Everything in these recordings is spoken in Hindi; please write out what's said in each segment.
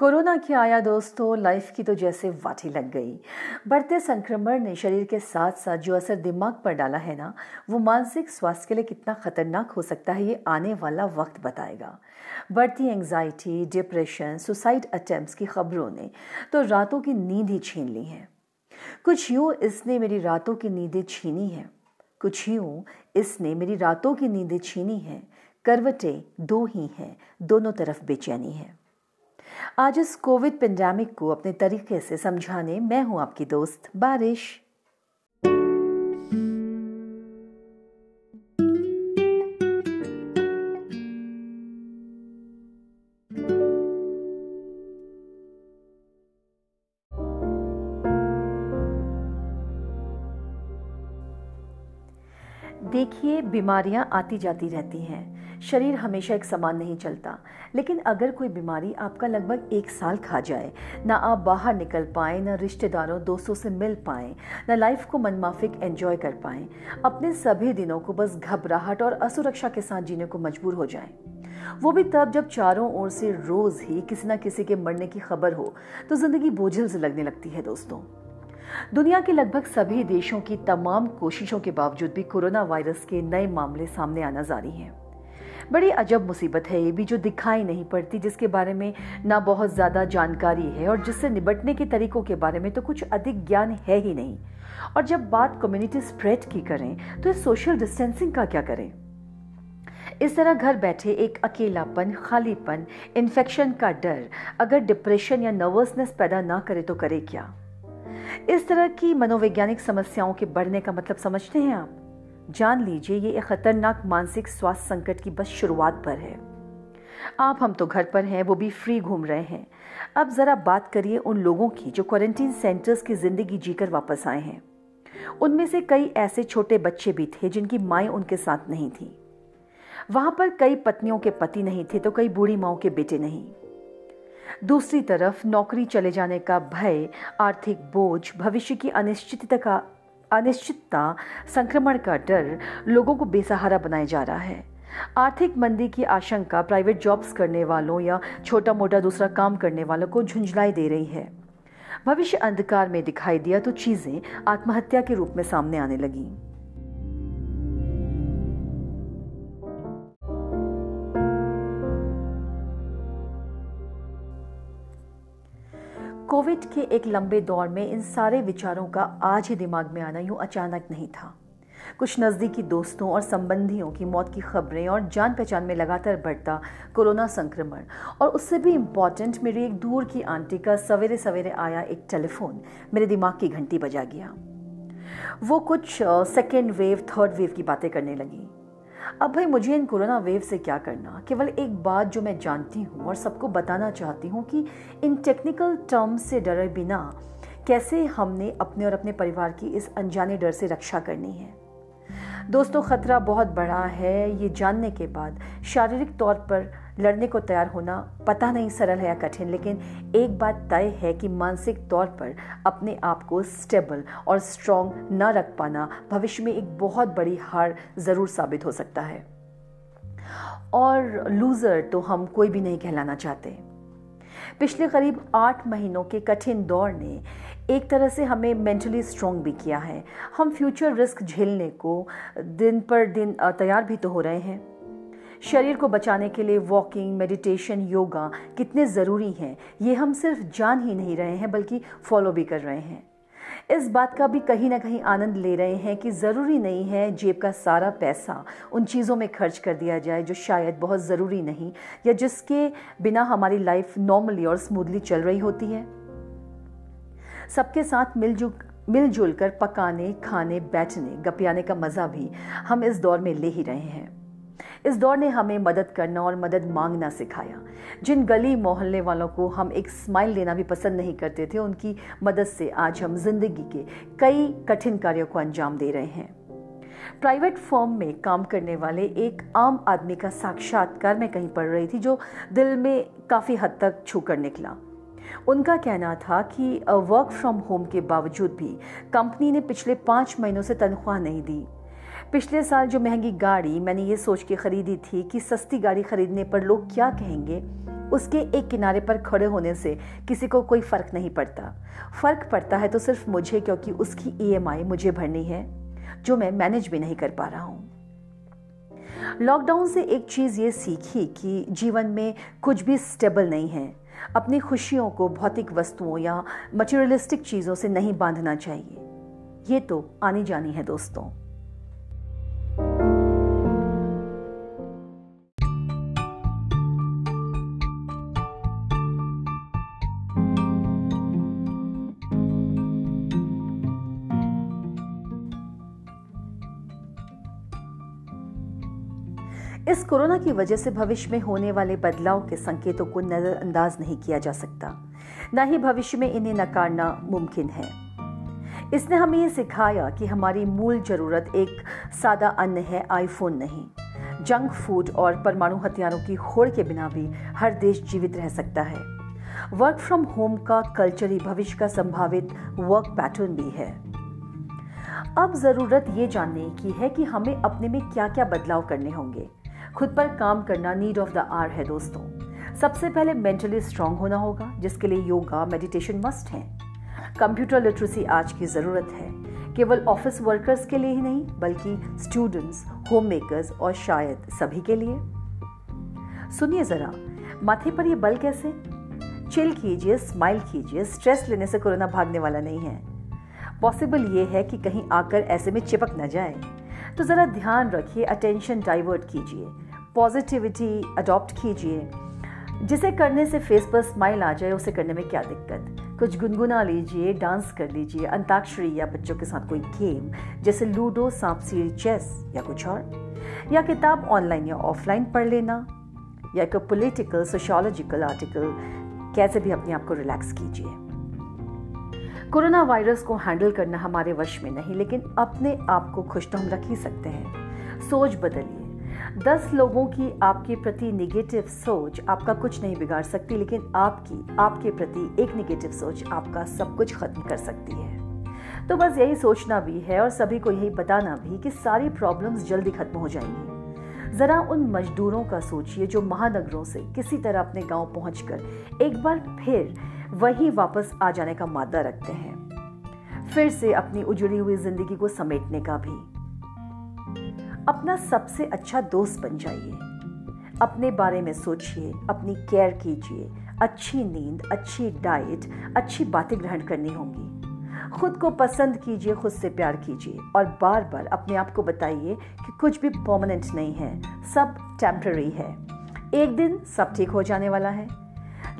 कोरोना की आया दोस्तों लाइफ की तो जैसे वाटी लग गई। बढ़ते संक्रमण ने शरीर के साथ साथ जो असर दिमाग पर डाला है ना, वो मानसिक स्वास्थ्य के लिए कितना खतरनाक हो सकता है ये आने वाला वक्त बताएगा। बढ़ती एंजाइटी डिप्रेशन सुसाइड अटेम्प्ट्स की खबरों ने तो रातों की नींद ही छीन ली है। कुछ यूँ इसने मेरी रातों की नींदें छीनी हैं। कुछ यूँ इसने मेरी रातों की नींदें छीनी हैं। करवटें दो ही हैं, दोनों तरफ़ बेचैनी है। आज इस कोविड पेंडेमिक को अपने तरीके से समझाने मैं हूँ आपकी दोस्त बारिश। देखिए, बीमारियाँ आती जाती रहती हैं। शरीर हमेशा एक समान नहीं चलता। लेकिन अगर कोई बीमारी आपका लगभग एक साल खा जाए, ना आप बाहर निकल पाए, ना रिश्तेदारों, दोस्तों से मिल पाए, ना लाइफ को मनमाफिक एंजॉय कर पाए, अपने सभी दिनों को बस घबराहट और असुरक्षा के साथ जीने को मजबूर हो जाए। वो भी तब जब चारों ओर से रोज ही किसी ना किसी के मरने की खबर हो तो ज़िंदगी बोझिल से लगने लगती है दोस्तों। दुनिया के लगभग सभी देशों की तमाम कोशिशों के बावजूद भी कोरोना वायरस के नए मामले सामने आना जारी हैं। बड़ी अजब मुसीबत है ये भी जो दिखाई नहीं पड़ती, जिसके बारे में ना बहुत ज़्यादा जानकारी है और जिससे निपटने के तरीकों के बारे में तो कुछ अधिक ज्ञान है ही नहीं। और जब बात कम्युनिटी स्प्रेड की करें तो इस सोशल डिस्टेंसिंग का क्या करें? इस तरह घर बैठे एक अकेलापन, खालीपन इन्फेक्शन का डर, अगर डिप्रेशन या नर्वसनेस पैदा ना करे तो करे क्या? इस तरह की मनोवैज्ञानिक समस्याओं के बढ़ने का मतलब समझते हैं आप? जान लीजिए, ये एक खतरनाक मानसिक स्वास्थ्य संकट की बस शुरुआत पर है। आप हम तो घर पर हैं, वो भी फ्री घूम रहे हैं। अब ज़रा बात करिए उन लोगों की जो क्वारंटीन सेंटर्स की ज़िंदगी जीकर वापस आए हैं। उनमें से कई ऐसे छोटे बच्चे भी थे जिनकी माएँ उनके साथ नहीं थी। वहाँ पर कई पत्नियों के पति नहीं थे तो कई बूढ़ी माओ के बेटे नहीं। दूसरी तरफ़ नौकरी चले जाने का भय, आर्थिक बोझ, भविष्य की अनिश्चितता का अनिश्चितता, संक्रमण का डर लोगों को बेसहारा बनाए जा रहा है। आर्थिक मंदी की आशंका प्राइवेट जॉब्स करने वालों या छोटा मोटा दूसरा काम करने वालों को झुंझलाई दे रही है। भविष्य अंधकार में दिखाई दिया तो चीज़ें आत्महत्या के रूप में सामने आने लगी। कोविड के एक लंबे दौर में इन सारे विचारों का आज ही दिमाग में आना यूँ अचानक नहीं था। कुछ नज़दीकी दोस्तों और संबंधियों की मौत की खबरें और जान पहचान में लगातार बढ़ता कोरोना संक्रमण और उससे भी इंपॉर्टेंट मेरी एक दूर की आंटी का सवेरे सवेरे आया एक टेलीफोन। मेरे दिमाग की घंटी बजा गया। वो कुछ सेकेंड वेव थर्ड वेव की बातें करने लगी। अब भाई मुझे इन कोरोना वेव से क्या करना? केवल एक बात जो मैं जानती हूँ और सबको बताना चाहती हूँ कि इन टेक्निकल टर्म्स से डरे बिना कैसे हमने अपने और अपने परिवार की इस अनजाने डर से रक्षा करनी है? दोस्तों, खतरा बहुत बड़ा है। ये जानने के बाद शारीरिक तौर पर लड़ने को तैयार होना पता नहीं सरल है या कठिन, लेकिन एक बात तय है कि मानसिक तौर पर अपने आप को स्टेबल और स्ट्रॉन्ग न रख पाना भविष्य में एक बहुत बड़ी हार ज़रूर साबित हो सकता है। और लूज़र तो हम कोई भी नहीं कहलाना चाहते। पिछले करीब आठ महीनों के कठिन दौर ने एक तरह से हमें मेंटली स्ट्रॉन्ग भी किया है। हम फ्यूचर रिस्क झेलने को दिन पर दिन तैयार भी तो हो रहे हैं। शरीर को बचाने के लिए वॉकिंग मेडिटेशन योगा कितने ज़रूरी हैं, ये हम सिर्फ़ जान ही नहीं रहे हैं, बल्कि फॉलो भी कर रहे हैं। इस बात का भी कहीं ना कहीं आनंद ले रहे हैं कि ज़रूरी नहीं है जेब का सारा पैसा उन चीज़ों में खर्च कर दिया जाए जो शायद बहुत ज़रूरी नहीं, या जिसके बिना हमारी लाइफ नॉर्मली और स्मूथली चल रही होती है। सबके साथ मिलजुल मिलजुल कर पकाने, खाने, बैठने, गपियाने का मज़ा भी हम इस दौर में ले ही रहे हैं। इस दौर ने हमें मदद करना और मदद मांगना सिखाया। जिन गली मोहल्ले वालों को हम एक स्माइल देना भी पसंद नहीं करते थे, उनकी मदद से आज हम ज़िंदगी के कई कठिन कार्यों को अंजाम दे रहे हैं। प्राइवेट फर्म में काम करने वाले एक आम आदमी का साक्षात्कार मैं कहीं पढ़ रही थी, जो दिल में काफ़ी हद तक छू कर निकला। उनका कहना था कि वर्क फ्रॉम होम के बावजूद भी कंपनी ने पिछले पाँच महीनों से तनख्वाह नहीं दी। पिछले साल जो महँगी गाड़ी मैंने ये सोच के खरीदी थी कि सस्ती गाड़ी खरीदने पर लोग क्या कहेंगे, उसके एक किनारे पर खड़े होने से किसी को कोई फ़र्क नहीं पड़ता। फ़र्क पड़ता है तो सिर्फ़ मुझे, क्योंकि उसकी ईएमआई मुझे भरनी है, जो मैं मैनेज भी नहीं कर पा रहा हूँ। लॉकडाउन से एक चीज़ ये सीखी कि जीवन में कुछ भी स्टेबल नहीं है। अपनी खुशियों को, भौतिक वस्तुओं या मटेरियलिस्टिक चीज़ों से नहीं बांधना चाहिए। ये तो आनी जानी है, दोस्तों। इस कोरोना की वजह से भविष्य में होने वाले बदलाव के संकेतों को नजरअंदाज नहीं किया जा सकता। न ही भविष्य में इन्हें नकारना मुमकिन है। इसने हमें ये सिखाया कि हमारी मूल ज़रूरत एक सादा अन्न है आईफोन नहीं। जंक फ़ूड और परमाणु हथियारों की होड़ के बिना भी हर देश जीवित रह सकता है। वर्क फ्रॉम होम का कल्चर ही भविष्य का संभावित वर्क पैटर्न भी है। अब ज़रूरत ये जानने की है कि हमें अपने में क्या क्या बदलाव करने होंगे। खुद पर काम करना नीड ऑफ़ द आर है दोस्तों। सबसे पहले मेंटली स्ट्रांग होना होगा, जिसके लिए योगा मेडिटेशन मस्ट है। कंप्यूटर लिटरेसी आज की ज़रूरत है। केवल ऑफ़िस वर्कर्स के लिए ही नहीं, बल्कि स्टूडेंट्स होम मेकर्स और शायद सभी के लिए। सुनिए ज़रा, माथे पर ये बल कैसे? चिल कीजिए स्माइल कीजिए स्ट्रेस लेने से कोरोना भागने वाला नहीं है। पॉसिबल ये है कि कहीं आकर ऐसे में चिपक न जाए। तो ज़रा ध्यान रखिए अटेंशन डाइवर्ट कीजिए पॉजिटिविटी अडॉप्ट कीजिए। जिसे करने से फेस पर स्माइल आ जाए, उसे करने में क्या दिक्कत? कुछ गुनगुना लीजिए डांस कर लीजिए, अंताक्षरी या बच्चों के साथ कोई गेम जैसे लूडो सांप सीढ़ी चेस या कुछ और। या किताब ऑनलाइन या ऑफलाइन पढ़ लेना, या कोई पोलिटिकल सोशोलॉजिकल आर्टिकल कैसे भी अपने आप को रिलैक्स कीजिए। कोरोना वायरस को हैंडल करना हमारे वश में नहीं, लेकिन अपने आप को खुश तो हम रख ही सकते हैं। सोच बदलिए। दस लोगों की आपके प्रति निगेटिव सोच आपका कुछ नहीं बिगाड़ सकती, लेकिन आपकी, आपके प्रति एक निगेटिव सोच आपका सब कुछ खत्म कर सकती है। तो बस यही सोचना भी है और सभी को यही बताना भी कि सारी प्रॉब्लम्स जल्दी खत्म हो जाएँगी। जरा उन मजदूरों का सोचिए जो महानगरों से किसी तरह अपने गाँव पहुंचकर एक बार फिर वही वापस आ जाने का मादा रखते हैं। फिर से अपनी उजड़ी हुई ज़िंदगी को समेटने का भी। अपना सबसे अच्छा दोस्त बन जाइए। अपने बारे में सोचिए, अपनी केयर कीजिए। अच्छी नींद, अच्छी डाइट अच्छी बातें ग्रहण करनी होंगी। खुद को पसंद कीजिए, खुद से प्यार कीजिए और बार बार अपने आप को बताइए कि कुछ भी परमानेंट नहीं है, सब टेम्पररी है। एक दिन सब ठीक हो जाने वाला है।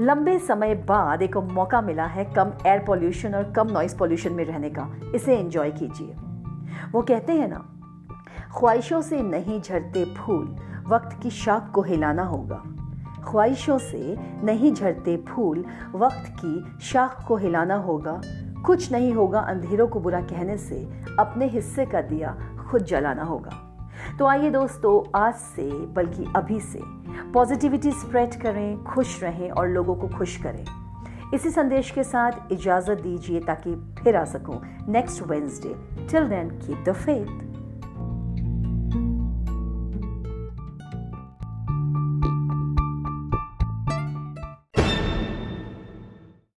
लंबे समय बाद एक मौका मिला है कम एयर पॉल्यूशन और कम नॉइस पॉल्यूशन में रहने का। इसे एंजॉय कीजिए। वो कहते हैं ना, ख्वाहिशों से नहीं झड़ते फूल, वक्त की शाख को हिलाना होगा। ख्वाहिशों से नहीं झड़ते फूल, वक्त की शाख को हिलाना होगा। कुछ नहीं होगा अंधेरों को बुरा कहने से, अपने हिस्से का दिया खुद जलाना होगा। तो आइए दोस्तों, आज से, बल्कि अभी से पॉजिटिविटी स्प्रेड करें, खुश रहें और लोगों को खुश करें। इसी संदेश के साथ इजाज़त दीजिए ताकि फिर आ सकूँ। Next Wednesday till then keep the faith